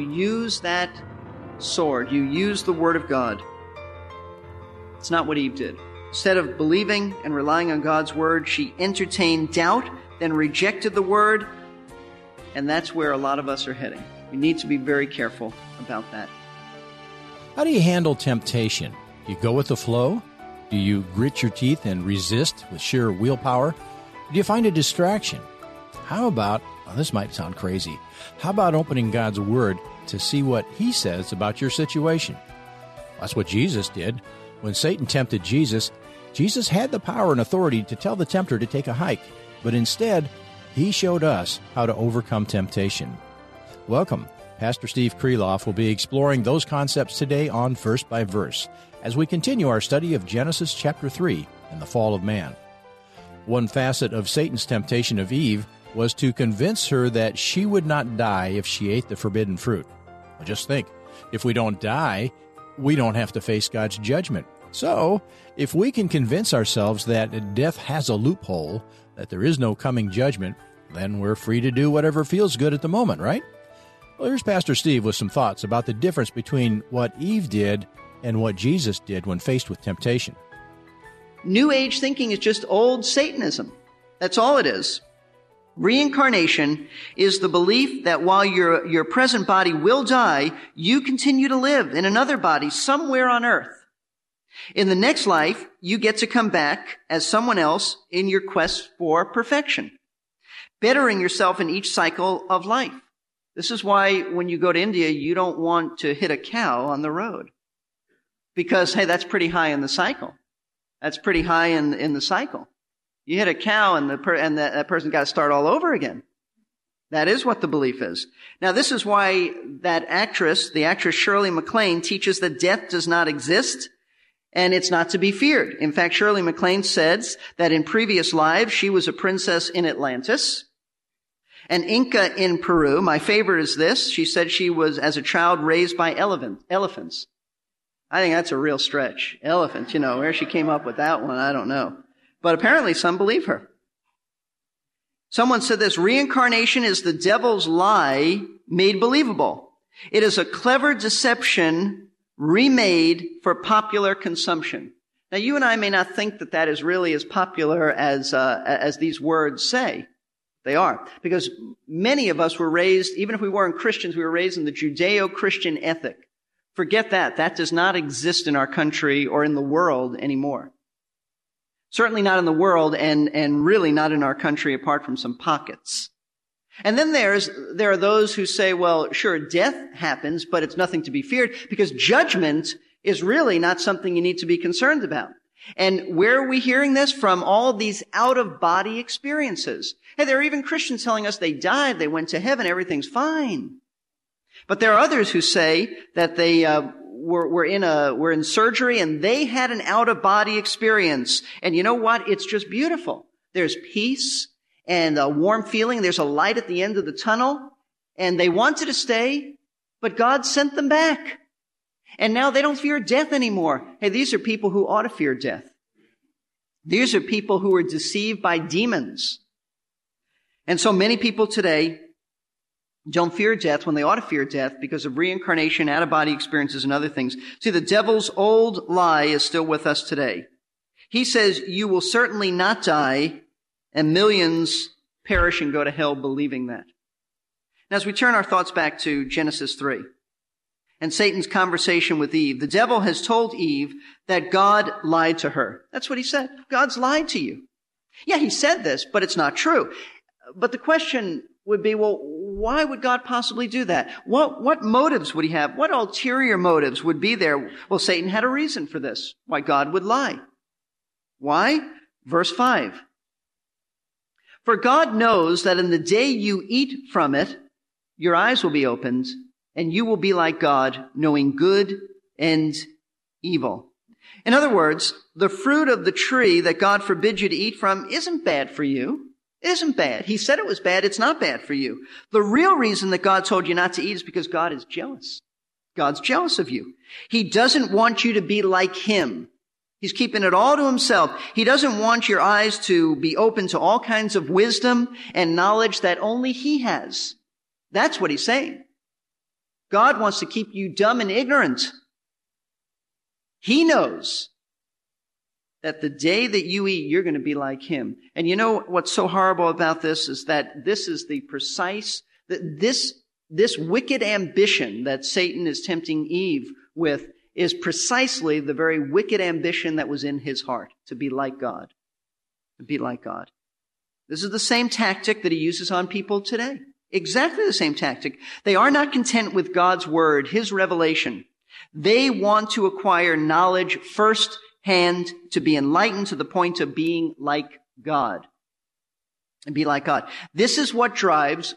You use that sword, you use the Word of God. It's not what Eve did. Instead of believing and relying on God's Word, she entertained doubt, then rejected the Word, and that's where a lot of us are heading. We need to be very careful about that. How do you handle temptation? Do you go with the flow? Do you grit your teeth and resist with sheer willpower? Do you find a distraction? How about, well, this might sound crazy, how about opening God's Word to see what He says about your situation? That's what Jesus did. When Satan tempted Jesus, Jesus had the power and authority to tell the tempter to take a hike, but instead, He showed us how to overcome temptation. Welcome. Pastor Steve Kreloff will be exploring those concepts today on Verse by Verse as we continue our study of Genesis chapter 3 and the fall of man. One facet of Satan's temptation of Eve was to convince her that she would not die if she ate the forbidden fruit. Well, just think if we don't die, we don't have to face God's judgment. So, if we can convince ourselves that death has a loophole, that there is no coming judgment, then we're free to do whatever feels good at the moment, right? Well, here's Pastor Steve with some thoughts about the difference between what Eve did and what Jesus did when faced with temptation. New Age thinking is just old Satanism. That's all it is. Reincarnation is the belief that while your, your present body will die, you continue to live in another body somewhere on earth. In the next life, you get to come back as someone else in your quest for perfection, bettering yourself in each cycle of life. This is why when you go to India, you don't want to hit a cow on the road. Because, hey, that's pretty high in the cycle. That's pretty high in, in the cycle. You hit a cow and the per, and that, that person got to start all over again. That is what the belief is. Now, this is why that actress, the actress Shirley MacLaine, teaches that death does not exist and it's not to be feared. In fact, Shirley MacLaine says that in previous lives she was a princess in Atlantis, an Inca in Peru. My favorite is this. She said she was, as a child, raised by elephant, elephants. I think that's a real stretch. Elephants, you know, where she came up with that one, I don't know. But apparently some believe her. Someone said this, reincarnation is the devil's lie made believable. It is a clever deception remade for popular consumption. Now you and I may not think that that is really as popular as, uh, as these words say. They are. Because many of us were raised, even if we weren't Christians, we were raised in the Judeo-Christian ethic. Forget that. That does not exist in our country or in the world anymore. Certainly not in the world and, and really not in our country apart from some pockets. And then there's, there are those who say, well, sure, death happens, but it's nothing to be feared because judgment is really not something you need to be concerned about. And where are we hearing this? From all these out of body experiences. Hey, there are even Christians telling us they died, they went to heaven, everything's fine. But there are others who say that they uh, were, were in a were in surgery and they had an out of body experience. And you know what? It's just beautiful. There's peace and a warm feeling. There's a light at the end of the tunnel, and they wanted to stay, but God sent them back. And now they don't fear death anymore. Hey, these are people who ought to fear death. These are people who are deceived by demons. And so many people today don't fear death when they ought to fear death because of reincarnation, out of body experiences, and other things. See, the devil's old lie is still with us today. He says, you will certainly not die, and millions perish and go to hell believing that. Now, as we turn our thoughts back to Genesis 3 and Satan's conversation with Eve, the devil has told Eve that God lied to her. That's what he said. God's lied to you. Yeah, he said this, but it's not true. But the question would be, well, why would God possibly do that? What, what motives would he have? What ulterior motives would be there? Well, Satan had a reason for this, why God would lie. Why? Verse 5. For God knows that in the day you eat from it, your eyes will be opened, and you will be like God, knowing good and evil. In other words, the fruit of the tree that God forbids you to eat from isn't bad for you. Isn't bad. He said it was bad. It's not bad for you. The real reason that God told you not to eat is because God is jealous. God's jealous of you. He doesn't want you to be like Him. He's keeping it all to himself. He doesn't want your eyes to be open to all kinds of wisdom and knowledge that only he has. That's what he's saying. God wants to keep you dumb and ignorant. He knows that the day that you eat, you're going to be like him. And you know what's so horrible about this is that this is the precise, that this, this wicked ambition that Satan is tempting Eve with is precisely the very wicked ambition that was in his heart to be like God. To be like God. This is the same tactic that he uses on people today. Exactly the same tactic. They are not content with God's word, his revelation. They want to acquire knowledge first hand to be enlightened to the point of being like God. And be like God. This is what drives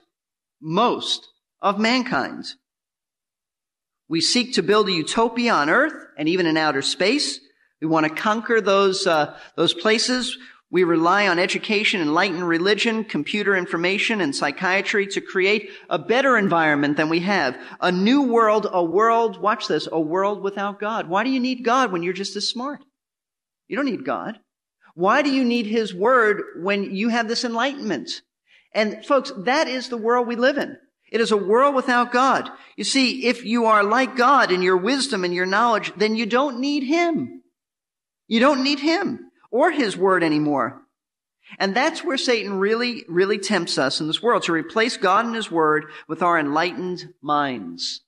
most of mankind. We seek to build a utopia on earth and even in outer space. We want to conquer those, uh, those places. We rely on education, enlightened religion, computer information, and psychiatry to create a better environment than we have. A new world, a world, watch this, a world without God. Why do you need God when you're just as smart? You don't need God. Why do you need His Word when you have this enlightenment? And folks, that is the world we live in. It is a world without God. You see, if you are like God in your wisdom and your knowledge, then you don't need Him. You don't need Him or His Word anymore. And that's where Satan really, really tempts us in this world to replace God and His Word with our enlightened minds.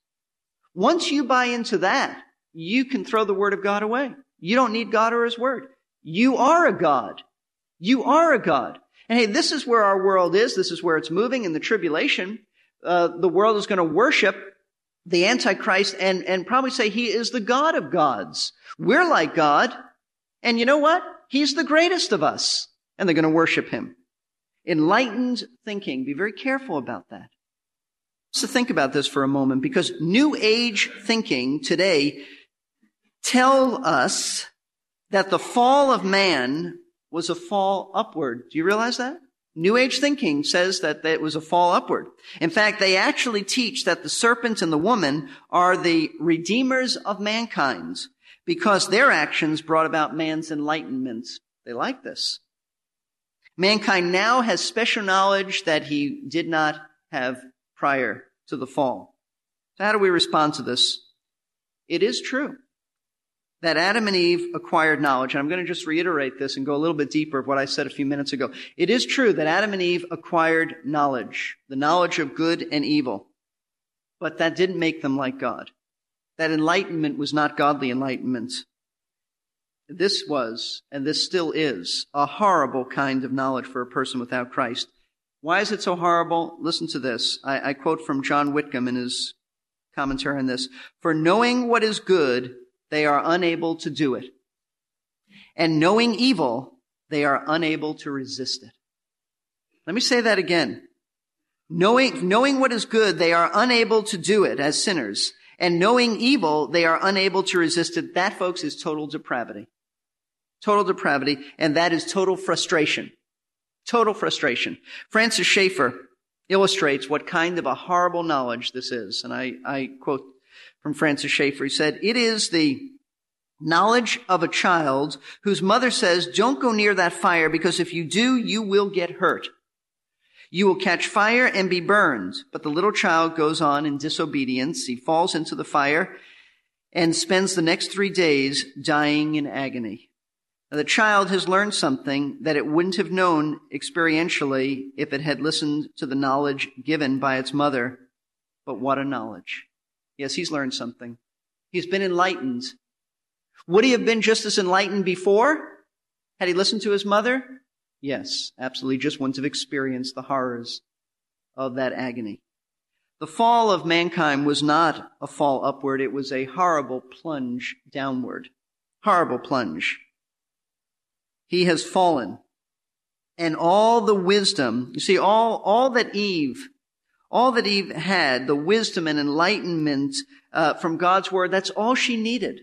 Once you buy into that, you can throw the Word of God away. You don't need God or His Word. You are a God. You are a God. And hey, this is where our world is. This is where it's moving in the tribulation. Uh, the world is going to worship the Antichrist and, and probably say he is the God of gods. We're like God. And you know what? He's the greatest of us. And they're going to worship him. Enlightened thinking. Be very careful about that. So think about this for a moment because new age thinking today tell us that the fall of man was a fall upward. Do you realize that? New Age thinking says that it was a fall upward. In fact, they actually teach that the serpent and the woman are the redeemers of mankind because their actions brought about man's enlightenment. They like this. Mankind now has special knowledge that he did not have prior to the fall. So how do we respond to this? It is true that Adam and Eve acquired knowledge. And I'm going to just reiterate this and go a little bit deeper of what I said a few minutes ago. It is true that Adam and Eve acquired knowledge, the knowledge of good and evil. But that didn't make them like God. That enlightenment was not godly enlightenment. This was, and this still is, a horrible kind of knowledge for a person without Christ. Why is it so horrible? Listen to this. I, I quote from John Whitcomb in his commentary on this. For knowing what is good they are unable to do it. And knowing evil, they are unable to resist it. Let me say that again. Knowing, knowing what is good, they are unable to do it as sinners. And knowing evil, they are unable to resist it. That, folks, is total depravity. Total depravity. And that is total frustration. Total frustration. Francis Schaeffer illustrates what kind of a horrible knowledge this is. And I, I quote from Francis Schaeffer. He said, it is the knowledge of a child whose mother says, don't go near that fire because if you do, you will get hurt. You will catch fire and be burned. But the little child goes on in disobedience. He falls into the fire and spends the next three days dying in agony. Now, the child has learned something that it wouldn't have known experientially if it had listened to the knowledge given by its mother. But what a knowledge. Yes, he's learned something. He's been enlightened. Would he have been just as enlightened before? Had he listened to his mother? Yes, absolutely. Just wouldn't have experienced the horrors of that agony. The fall of mankind was not a fall upward. It was a horrible plunge downward. Horrible plunge. He has fallen. And all the wisdom, you see, all, all that Eve all that Eve had, the wisdom and enlightenment uh, from God's word, that's all she needed.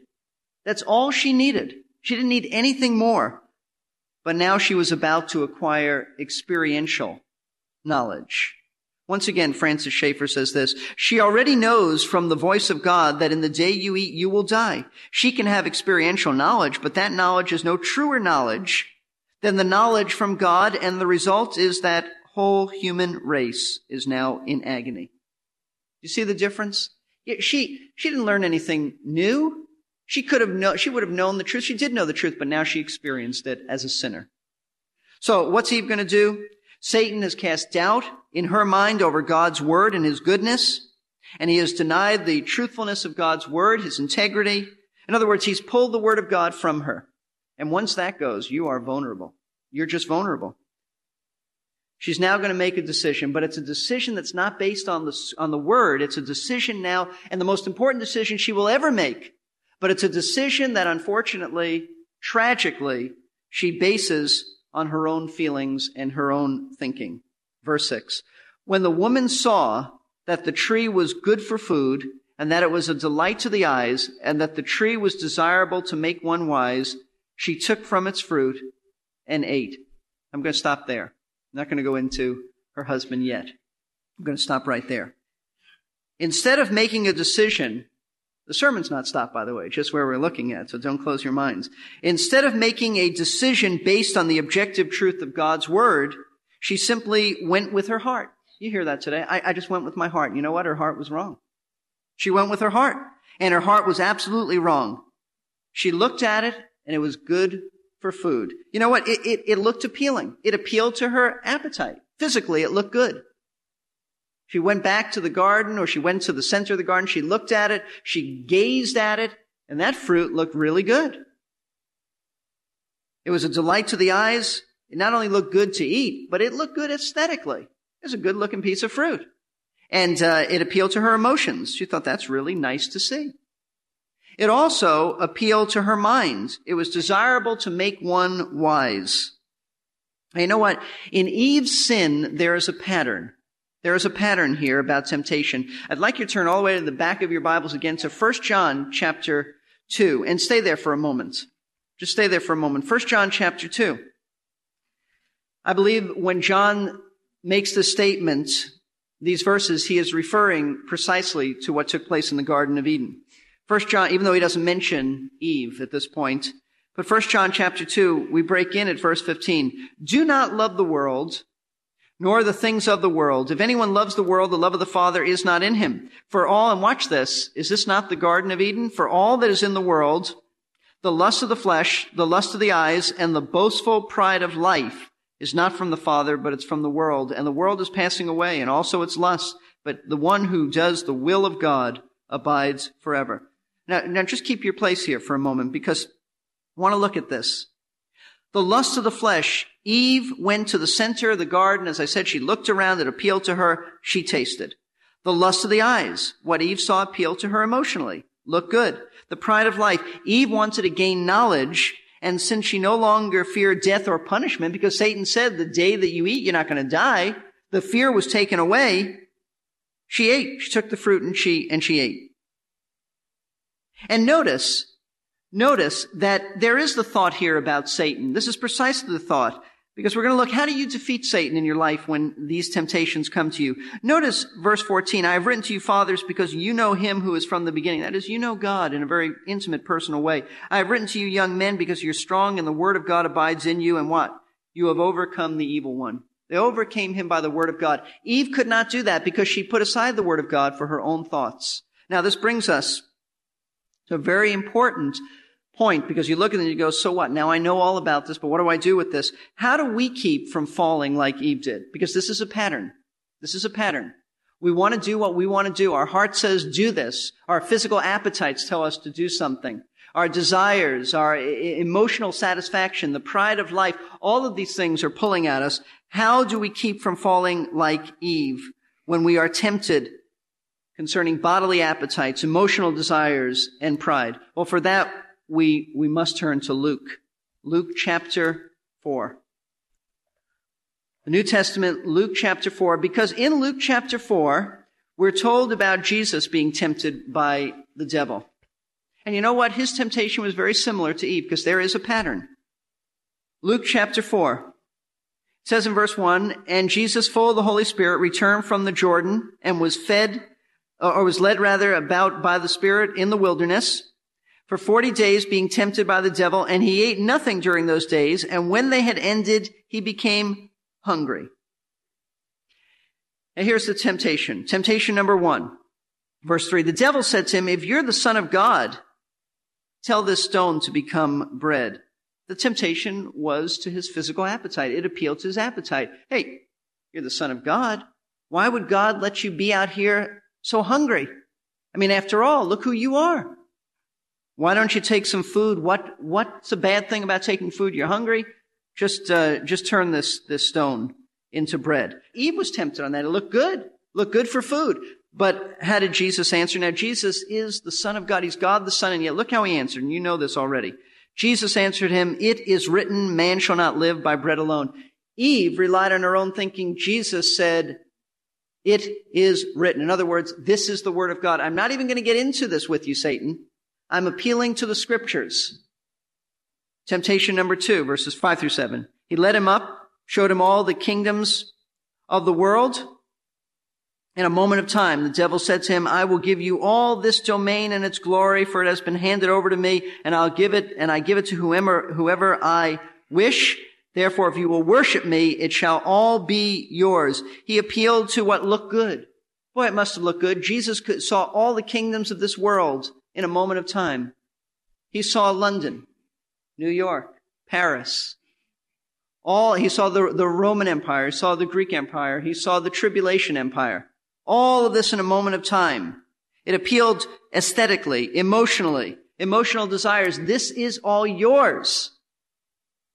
That's all she needed. She didn't need anything more. But now she was about to acquire experiential knowledge. Once again, Francis Schaeffer says this, she already knows from the voice of God that in the day you eat, you will die. She can have experiential knowledge, but that knowledge is no truer knowledge than the knowledge from God, and the result is that whole human race is now in agony. You see the difference? She, she didn't learn anything new. She could have known, she would have known the truth. She did know the truth, but now she experienced it as a sinner. So what's Eve going to do? Satan has cast doubt in her mind over God's word and his goodness, and he has denied the truthfulness of God's word, his integrity. In other words, he's pulled the word of God from her. And once that goes, you are vulnerable. You're just vulnerable. She's now going to make a decision, but it's a decision that's not based on the, on the word. It's a decision now, and the most important decision she will ever make. But it's a decision that unfortunately, tragically, she bases on her own feelings and her own thinking. Verse 6. When the woman saw that the tree was good for food, and that it was a delight to the eyes, and that the tree was desirable to make one wise, she took from its fruit and ate. I'm going to stop there. I'm not going to go into her husband yet. I'm going to stop right there. Instead of making a decision, the sermon's not stopped, by the way, just where we're looking at, so don't close your minds. Instead of making a decision based on the objective truth of God's word, she simply went with her heart. You hear that today. I, I just went with my heart. You know what? Her heart was wrong. She went with her heart, and her heart was absolutely wrong. She looked at it, and it was good for food. You know what? It, it, it looked appealing. It appealed to her appetite. Physically, it looked good. She went back to the garden or she went to the center of the garden. She looked at it. She gazed at it and that fruit looked really good. It was a delight to the eyes. It not only looked good to eat, but it looked good aesthetically. It was a good looking piece of fruit. And uh, it appealed to her emotions. She thought that's really nice to see. It also appealed to her mind. It was desirable to make one wise. And you know what? In Eve's sin, there is a pattern. There is a pattern here about temptation. I'd like you to turn all the way to the back of your Bibles again to 1 John chapter 2 and stay there for a moment. Just stay there for a moment. 1 John chapter 2. I believe when John makes the statement, these verses, he is referring precisely to what took place in the Garden of Eden. First John, even though he doesn't mention Eve at this point, but First John chapter 2, we break in at verse 15. Do not love the world, nor the things of the world. If anyone loves the world, the love of the Father is not in him. For all, and watch this, is this not the Garden of Eden? For all that is in the world, the lust of the flesh, the lust of the eyes, and the boastful pride of life is not from the Father, but it's from the world. And the world is passing away, and also its lust. But the one who does the will of God abides forever. Now, now just keep your place here for a moment because I want to look at this. The lust of the flesh. Eve went to the center of the garden. As I said, she looked around. It appealed to her. She tasted. The lust of the eyes. What Eve saw appealed to her emotionally. Look good. The pride of life. Eve wanted to gain knowledge. And since she no longer feared death or punishment, because Satan said the day that you eat, you're not going to die, the fear was taken away. She ate. She took the fruit and she, and she ate. And notice, notice that there is the thought here about Satan. This is precisely the thought. Because we're going to look, how do you defeat Satan in your life when these temptations come to you? Notice verse 14, I have written to you fathers because you know him who is from the beginning. That is, you know God in a very intimate, personal way. I have written to you young men because you're strong and the word of God abides in you and what? You have overcome the evil one. They overcame him by the word of God. Eve could not do that because she put aside the word of God for her own thoughts. Now this brings us a very important point because you look at it and you go, so what? Now I know all about this, but what do I do with this? How do we keep from falling like Eve did? Because this is a pattern. This is a pattern. We want to do what we want to do. Our heart says do this. Our physical appetites tell us to do something. Our desires, our emotional satisfaction, the pride of life, all of these things are pulling at us. How do we keep from falling like Eve when we are tempted concerning bodily appetites, emotional desires, and pride? Well, for that, we, we must turn to Luke. Luke chapter 4. The New Testament, Luke chapter 4, because in Luke chapter 4, we're told about Jesus being tempted by the devil. And you know what? His temptation was very similar to Eve because there is a pattern. Luke chapter 4. Says in verse 1, And Jesus, full of the Holy Spirit, returned from the Jordan and was fed Uh, or was led rather about by the Spirit in the wilderness for 40 days being tempted by the devil, and he ate nothing during those days, and when they had ended, he became hungry. And here's the temptation. Temptation number one. Verse 3 The devil said to him, If you're the Son of God, tell this stone to become bread. The temptation was to his physical appetite. It appealed to his appetite. Hey, you're the Son of God. Why would God let you be out here so hungry? I mean, after all, look who you are. Why don't you take some food? What, what's a bad thing about taking food? You're hungry? Just, uh, just turn this, this stone into bread. Eve was tempted on that. It looked good. Looked good for food. But how did Jesus answer? Now, Jesus is the Son of God. He's God the Son, and yet look how he answered, and you know this already. Jesus answered him, It is written, man shall not live by bread alone. Eve relied on her own thinking. Jesus said, It is written. In other words, this is the word of God. I'm not even going to get into this with you, Satan. I'm appealing to the scriptures. Temptation number two, verses five through seven. He led him up, showed him all the kingdoms of the world, in a moment of time, the devil said to him, I will give you all this domain and its glory, for it has been handed over to me, and I'll give it, and I give it to whoever, whoever I wish. Therefore, if you will worship me, it shall all be yours. He appealed to what looked good. Boy, it must have looked good. Jesus saw all the kingdoms of this world in a moment of time. He saw London, New York, Paris, all, he saw the, the Roman Empire, he saw the Greek Empire, he saw the Tribulation Empire. All of this in a moment of time. It appealed aesthetically, emotionally, emotional desires. This is all yours.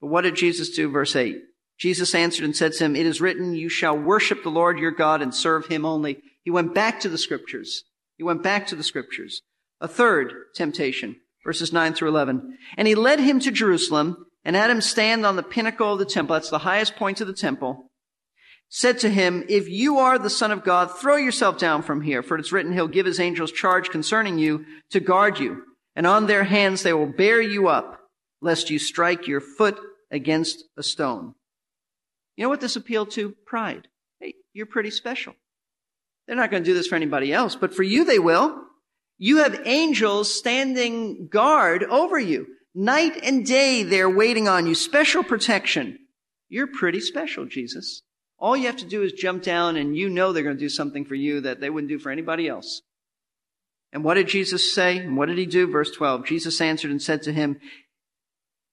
But what did Jesus do? Verse 8. Jesus answered and said to him, It is written, you shall worship the Lord your God and serve him only. He went back to the scriptures. He went back to the scriptures. A third temptation, verses 9 through 11. And he led him to Jerusalem and had him stand on the pinnacle of the temple. That's the highest point of the temple said to him, If you are the Son of God, throw yourself down from here, for it's written, He'll give His angels charge concerning you to guard you, and on their hands they will bear you up, lest you strike your foot against a stone. You know what this appealed to? Pride. Hey, you're pretty special. They're not going to do this for anybody else, but for you they will. You have angels standing guard over you. Night and day they're waiting on you. Special protection. You're pretty special, Jesus. All you have to do is jump down and you know they're going to do something for you that they wouldn't do for anybody else. And what did Jesus say? And what did he do? Verse 12. Jesus answered and said to him,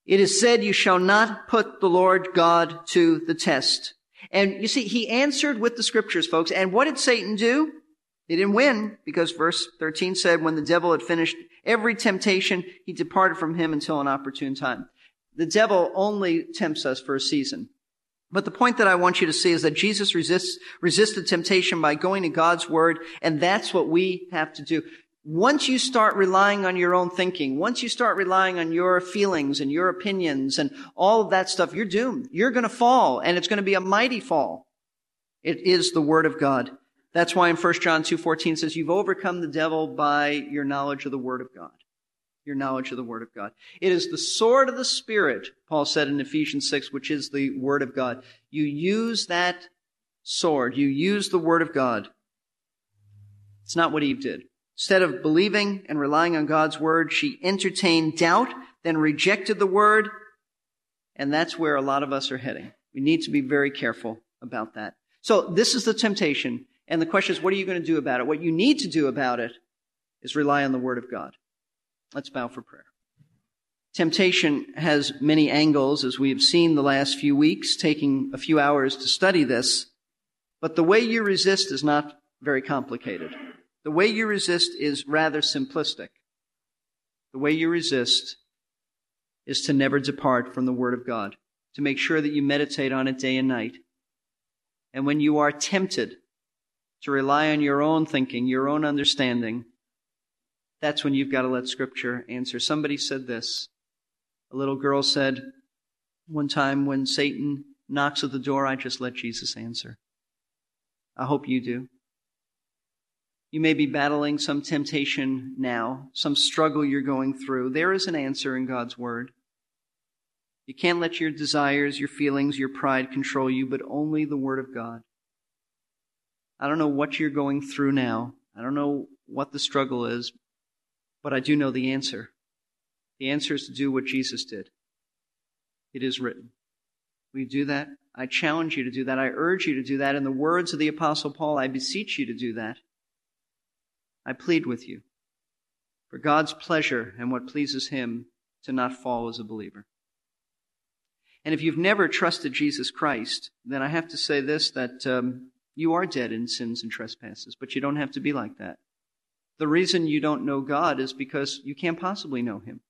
It is said, you shall not put the Lord God to the test. And you see, he answered with the scriptures, folks. And what did Satan do? He didn't win because verse 13 said, when the devil had finished every temptation, he departed from him until an opportune time. The devil only tempts us for a season. But the point that I want you to see is that Jesus resists, resisted temptation by going to God's word, and that's what we have to do. Once you start relying on your own thinking, once you start relying on your feelings and your opinions and all of that stuff, you're doomed. You're going to fall, and it's going to be a mighty fall. It is the word of God. That's why in 1 John 2:14 says you've overcome the devil by your knowledge of the word of God your knowledge of the Word of God. It is the sword of the Spirit, Paul said in Ephesians 6, which is the Word of God. You use that sword, you use the Word of God. It's not what Eve did. Instead of believing and relying on God's Word, she entertained doubt, then rejected the Word, and that's where a lot of us are heading. We need to be very careful about that. So this is the temptation. And the question is, what are you going to do about it? What you need to do about it is rely on the Word of God. Let's bow for prayer. Temptation has many angles, as we have seen the last few weeks, taking a few hours to study this. But the way you resist is not very complicated. The way you resist is rather simplistic. The way you resist is to never depart from the Word of God, to make sure that you meditate on it day and night. And when you are tempted to rely on your own thinking, your own understanding, that's when you've got to let Scripture answer. Somebody said this. A little girl said one time when Satan knocks at the door, I just let Jesus answer. I hope you do. You may be battling some temptation now, some struggle you're going through. There is an answer in God's Word. You can't let your desires, your feelings, your pride control you, but only the Word of God. I don't know what you're going through now. I don't know what the struggle is, but I do know the answer. The answer is to do what Jesus did. It is written. Will you do that? I challenge you to do that. I urge you to do that. In the words of the Apostle Paul, I beseech you to do that. I plead with you for God's pleasure and what pleases Him to not fall as a believer. And if you've never trusted Jesus Christ, then I have to say this that um, you are dead in sins and trespasses, but you don't have to be like that. The reason you don't know God is because you can't possibly know Him.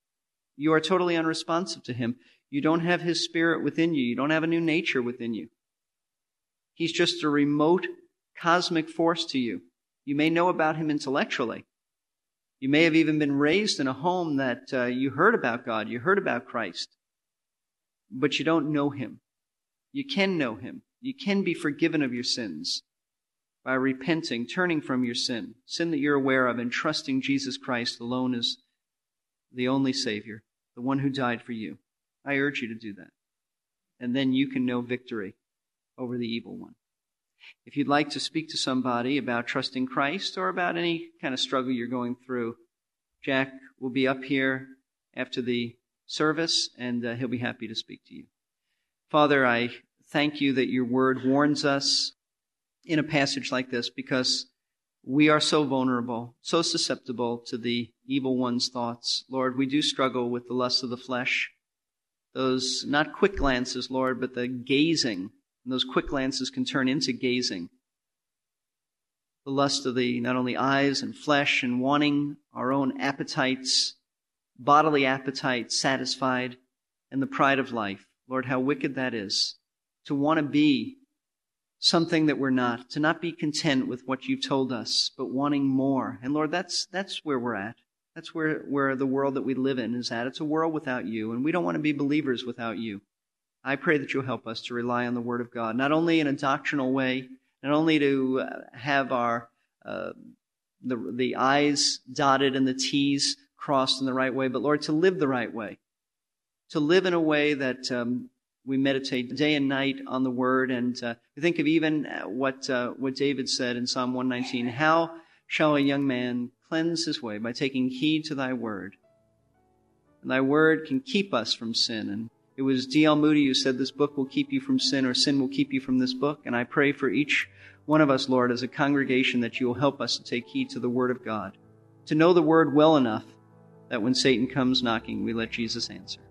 You are totally unresponsive to Him. You don't have His Spirit within you. You don't have a new nature within you. He's just a remote cosmic force to you. You may know about Him intellectually. You may have even been raised in a home that uh, you heard about God, you heard about Christ, but you don't know Him. You can know Him. You can be forgiven of your sins by repenting, turning from your sin, sin that you're aware of, and trusting Jesus Christ alone as the only Savior, the one who died for you. I urge you to do that. And then you can know victory over the evil one. If you'd like to speak to somebody about trusting Christ or about any kind of struggle you're going through, Jack will be up here after the service and uh, he'll be happy to speak to you. Father, I thank you that your word warns us in a passage like this because we are so vulnerable, so susceptible to the evil one's thoughts. Lord, we do struggle with the lust of the flesh. Those not quick glances, Lord, but the gazing. And those quick glances can turn into gazing. The lust of the not only eyes and flesh and wanting our own appetites, bodily appetites satisfied, and the pride of life. Lord, how wicked that is. To want to be something that we're not, to not be content with what you've told us, but wanting more. And Lord, that's, that's where we're at. That's where, where the world that we live in is at. It's a world without you, and we don't want to be believers without you. I pray that you'll help us to rely on the Word of God, not only in a doctrinal way, not only to uh, have our uh, the, the I's dotted and the T's crossed in the right way, but Lord, to live the right way, to live in a way that um, we meditate day and night on the word and uh, think of even uh, what uh, what David said in Psalm 119 how shall a young man cleanse his way by taking heed to thy word? And thy word can keep us from sin and it was D.L. Moody who said this book will keep you from sin or sin will keep you from this book and I pray for each one of us Lord as a congregation that you will help us to take heed to the word of God to know the word well enough that when Satan comes knocking we let Jesus answer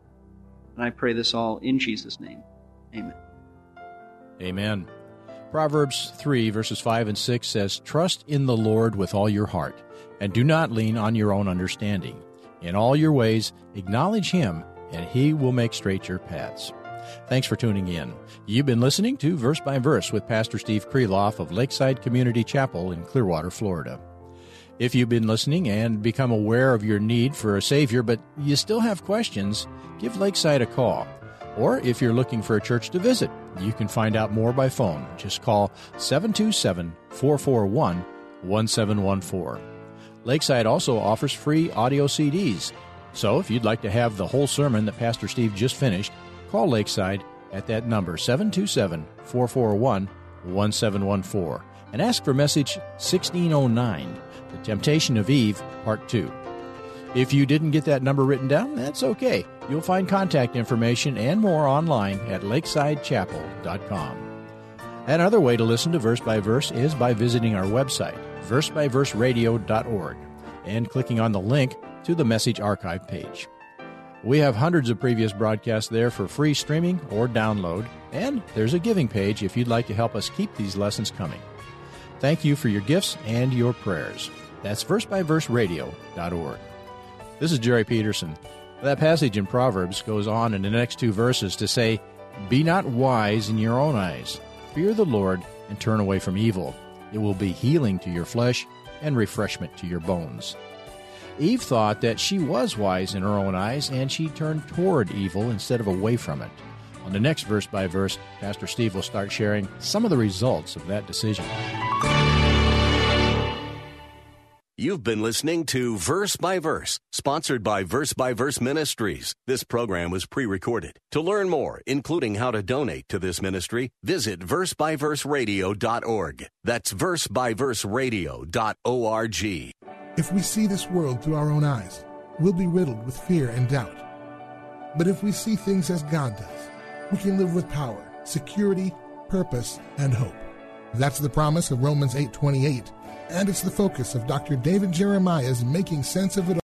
and I pray this all in Jesus' name. Amen. Amen. Proverbs 3, verses 5 and 6 says, Trust in the Lord with all your heart, and do not lean on your own understanding. In all your ways, acknowledge Him, and He will make straight your paths. Thanks for tuning in. You've been listening to Verse by Verse with Pastor Steve Kreloff of Lakeside Community Chapel in Clearwater, Florida. If you've been listening and become aware of your need for a Savior, but you still have questions, give Lakeside a call. Or if you're looking for a church to visit, you can find out more by phone. Just call 727 441 1714. Lakeside also offers free audio CDs. So if you'd like to have the whole sermon that Pastor Steve just finished, call Lakeside at that number 727 441 1714 and ask for message 1609. The Temptation of Eve, Part 2. If you didn't get that number written down, that's okay. You'll find contact information and more online at lakesidechapel.com. Another way to listen to Verse by Verse is by visiting our website, versebyverseradio.org, and clicking on the link to the message archive page. We have hundreds of previous broadcasts there for free streaming or download, and there's a giving page if you'd like to help us keep these lessons coming. Thank you for your gifts and your prayers. That's versebyverseradio.org. This is Jerry Peterson. That passage in Proverbs goes on in the next two verses to say, Be not wise in your own eyes. Fear the Lord and turn away from evil. It will be healing to your flesh and refreshment to your bones. Eve thought that she was wise in her own eyes, and she turned toward evil instead of away from it. On the next verse by verse, Pastor Steve will start sharing some of the results of that decision. You've been listening to Verse by Verse, sponsored by Verse by Verse Ministries. This program was pre recorded. To learn more, including how to donate to this ministry, visit versebyverseradio.org. That's versebyverseradio.org. If we see this world through our own eyes, we'll be riddled with fear and doubt. But if we see things as God does, we can live with power, security, purpose, and hope. That's the promise of Romans 8:28 And it's the focus of Dr. David Jeremiah's Making Sense of It